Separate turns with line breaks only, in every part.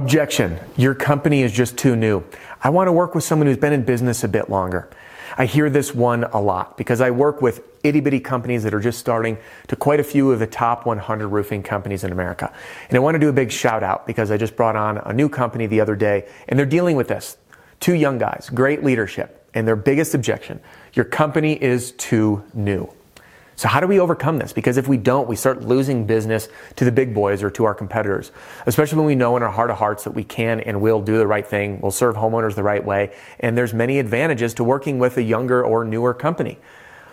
Objection. Your company is just too new. I want to work with someone who's been in business a bit longer. I hear this one a lot because I work with itty bitty companies that are just starting to quite a few of the top 100 roofing companies in America. And I want to do a big shout out because I just brought on a new company the other day and they're dealing with this. Two young guys, great leadership, and their biggest objection your company is too new. So how do we overcome this? Because if we don't, we start losing business to the big boys or to our competitors, especially when we know in our heart of hearts that we can and will do the right thing. We'll serve homeowners the right way. And there's many advantages to working with a younger or newer company.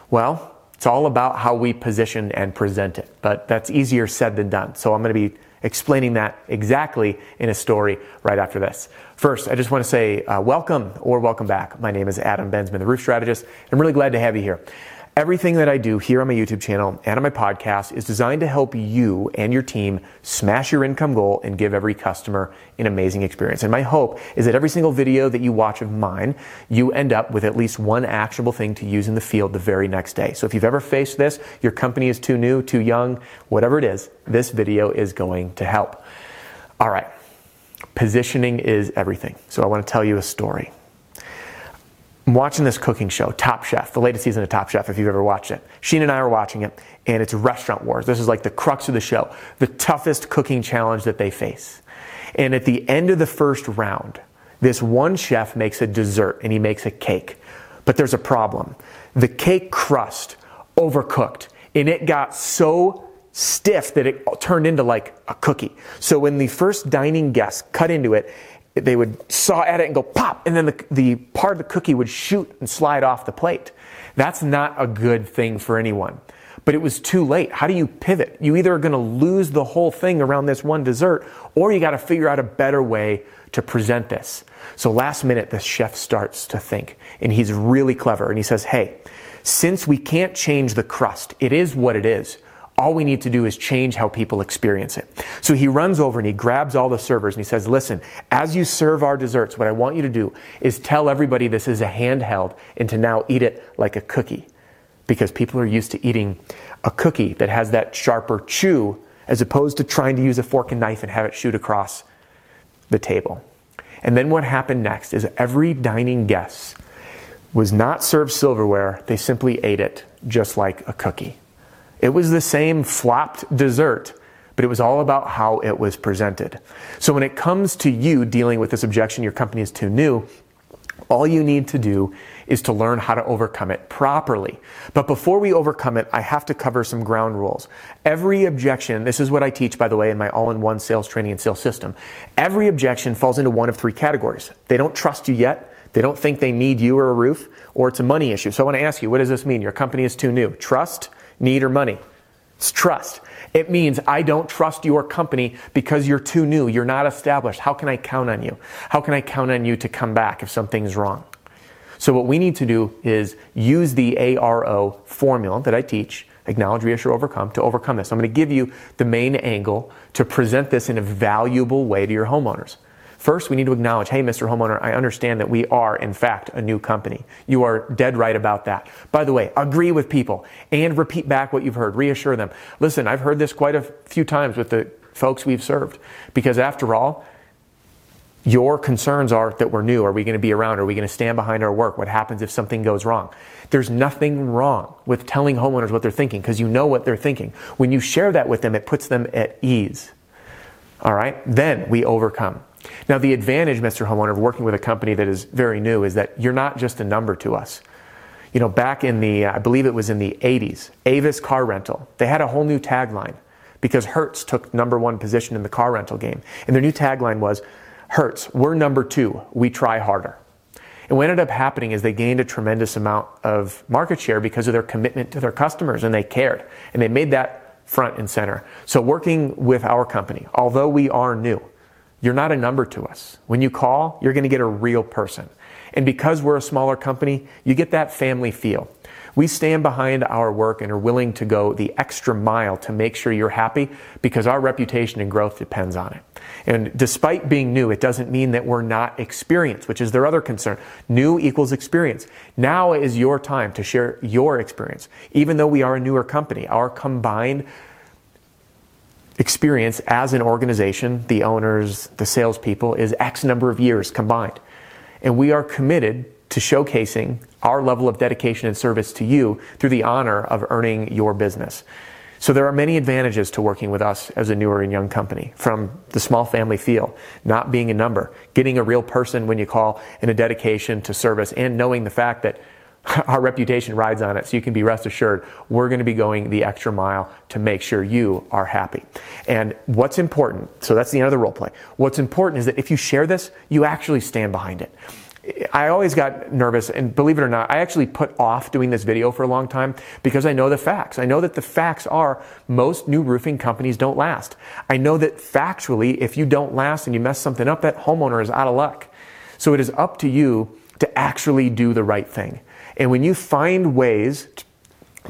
Well, it's all about how we position and present it, but that's easier said than done. So I'm going to be explaining that exactly in a story right after this. First, I just want to say uh, welcome or welcome back. My name is Adam Bensman, the roof strategist. I'm really glad to have you here. Everything that I do here on my YouTube channel and on my podcast is designed to help you and your team smash your income goal and give every customer an amazing experience. And my hope is that every single video that you watch of mine, you end up with at least one actionable thing to use in the field the very next day. So if you've ever faced this, your company is too new, too young, whatever it is, this video is going to help. All right. Positioning is everything. So I want to tell you a story. I'm watching this cooking show, Top Chef, the latest season of Top Chef, if you've ever watched it. Sheen and I are watching it, and it's Restaurant Wars. This is like the crux of the show, the toughest cooking challenge that they face. And at the end of the first round, this one chef makes a dessert and he makes a cake. But there's a problem. The cake crust overcooked, and it got so stiff that it turned into like a cookie. So when the first dining guests cut into it, they would saw at it and go pop, and then the, the part of the cookie would shoot and slide off the plate. That's not a good thing for anyone. But it was too late. How do you pivot? You either are going to lose the whole thing around this one dessert, or you got to figure out a better way to present this. So last minute, the chef starts to think, and he's really clever, and he says, Hey, since we can't change the crust, it is what it is. All we need to do is change how people experience it. So he runs over and he grabs all the servers and he says, listen, as you serve our desserts, what I want you to do is tell everybody this is a handheld and to now eat it like a cookie. Because people are used to eating a cookie that has that sharper chew as opposed to trying to use a fork and knife and have it shoot across the table. And then what happened next is every dining guest was not served silverware, they simply ate it just like a cookie. It was the same flopped dessert, but it was all about how it was presented. So when it comes to you dealing with this objection, your company is too new, all you need to do is to learn how to overcome it properly. But before we overcome it, I have to cover some ground rules. Every objection, this is what I teach, by the way, in my all in one sales training and sales system. Every objection falls into one of three categories. They don't trust you yet. They don't think they need you or a roof, or it's a money issue. So I want to ask you, what does this mean? Your company is too new. Trust, need, or money? It's trust. It means I don't trust your company because you're too new. You're not established. How can I count on you? How can I count on you to come back if something's wrong? So, what we need to do is use the ARO formula that I teach acknowledge, reassure, overcome to overcome this. I'm going to give you the main angle to present this in a valuable way to your homeowners. First, we need to acknowledge, hey, Mr. Homeowner, I understand that we are, in fact, a new company. You are dead right about that. By the way, agree with people and repeat back what you've heard. Reassure them. Listen, I've heard this quite a few times with the folks we've served because after all, your concerns are that we're new. Are we going to be around? Are we going to stand behind our work? What happens if something goes wrong? There's nothing wrong with telling homeowners what they're thinking because you know what they're thinking. When you share that with them, it puts them at ease. All right? Then we overcome. Now, the advantage, Mr. Homeowner, of working with a company that is very new is that you're not just a number to us. You know, back in the, I believe it was in the 80s, Avis Car Rental, they had a whole new tagline because Hertz took number one position in the car rental game. And their new tagline was, Hertz, we're number two, we try harder. And what ended up happening is they gained a tremendous amount of market share because of their commitment to their customers and they cared. And they made that front and center. So working with our company, although we are new, you're not a number to us. When you call, you're going to get a real person. And because we're a smaller company, you get that family feel. We stand behind our work and are willing to go the extra mile to make sure you're happy because our reputation and growth depends on it. And despite being new, it doesn't mean that we're not experienced, which is their other concern. New equals experience. Now is your time to share your experience. Even though we are a newer company, our combined experience as an organization, the owners, the salespeople, is X number of years combined. And we are committed to showcasing our level of dedication and service to you through the honor of earning your business. So there are many advantages to working with us as a newer and young company, from the small family feel, not being a number, getting a real person when you call, and a dedication to service, and knowing the fact that our reputation rides on it. So you can be rest assured we're going to be going the extra mile to make sure you are happy. And what's important, so that's the end of the role play. What's important is that if you share this, you actually stand behind it. I always got nervous, and believe it or not, I actually put off doing this video for a long time because I know the facts. I know that the facts are most new roofing companies don't last. I know that factually, if you don't last and you mess something up, that homeowner is out of luck. So it is up to you to actually do the right thing. And when you find ways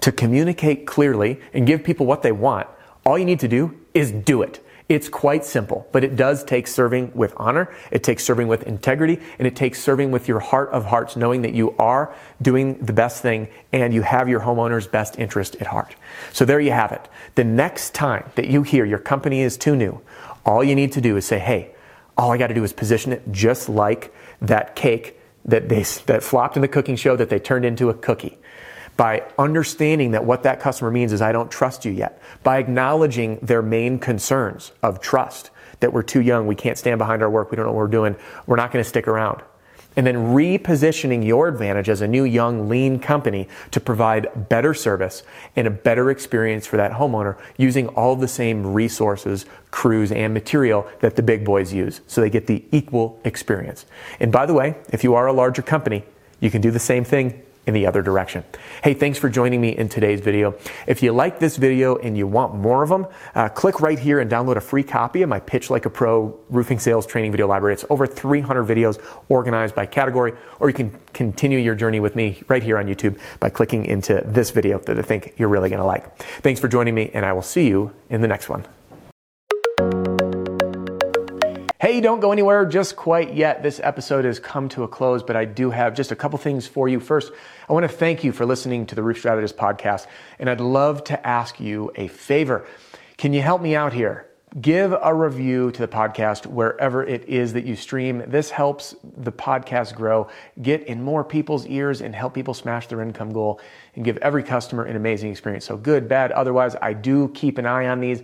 to communicate clearly and give people what they want, all you need to do is do it. It's quite simple, but it does take serving with honor. It takes serving with integrity and it takes serving with your heart of hearts, knowing that you are doing the best thing and you have your homeowner's best interest at heart. So there you have it. The next time that you hear your company is too new, all you need to do is say, Hey, all I got to do is position it just like that cake that they that flopped in the cooking show that they turned into a cookie by understanding that what that customer means is I don't trust you yet, by acknowledging their main concerns of trust, that we're too young, we can't stand behind our work, we don't know what we're doing, we're not going to stick around. And then repositioning your advantage as a new, young, lean company to provide better service and a better experience for that homeowner using all the same resources, crews, and material that the big boys use so they get the equal experience. And by the way, if you are a larger company, you can do the same thing in the other direction. Hey, thanks for joining me in today's video. If you like this video and you want more of them, uh, click right here and download a free copy of my Pitch Like a Pro roofing sales training video library. It's over 300 videos organized by category, or you can continue your journey with me right here on YouTube by clicking into this video that I think you're really going to like. Thanks for joining me, and I will see you in the next one. Hey, don't go anywhere just quite yet. This episode has come to a close, but I do have just a couple things for you. First, I want to thank you for listening to the Roof Strategist podcast, and I'd love to ask you a favor. Can you help me out here? Give a review to the podcast wherever it is that you stream. This helps the podcast grow, get in more people's ears, and help people smash their income goal and give every customer an amazing experience. So, good, bad, otherwise, I do keep an eye on these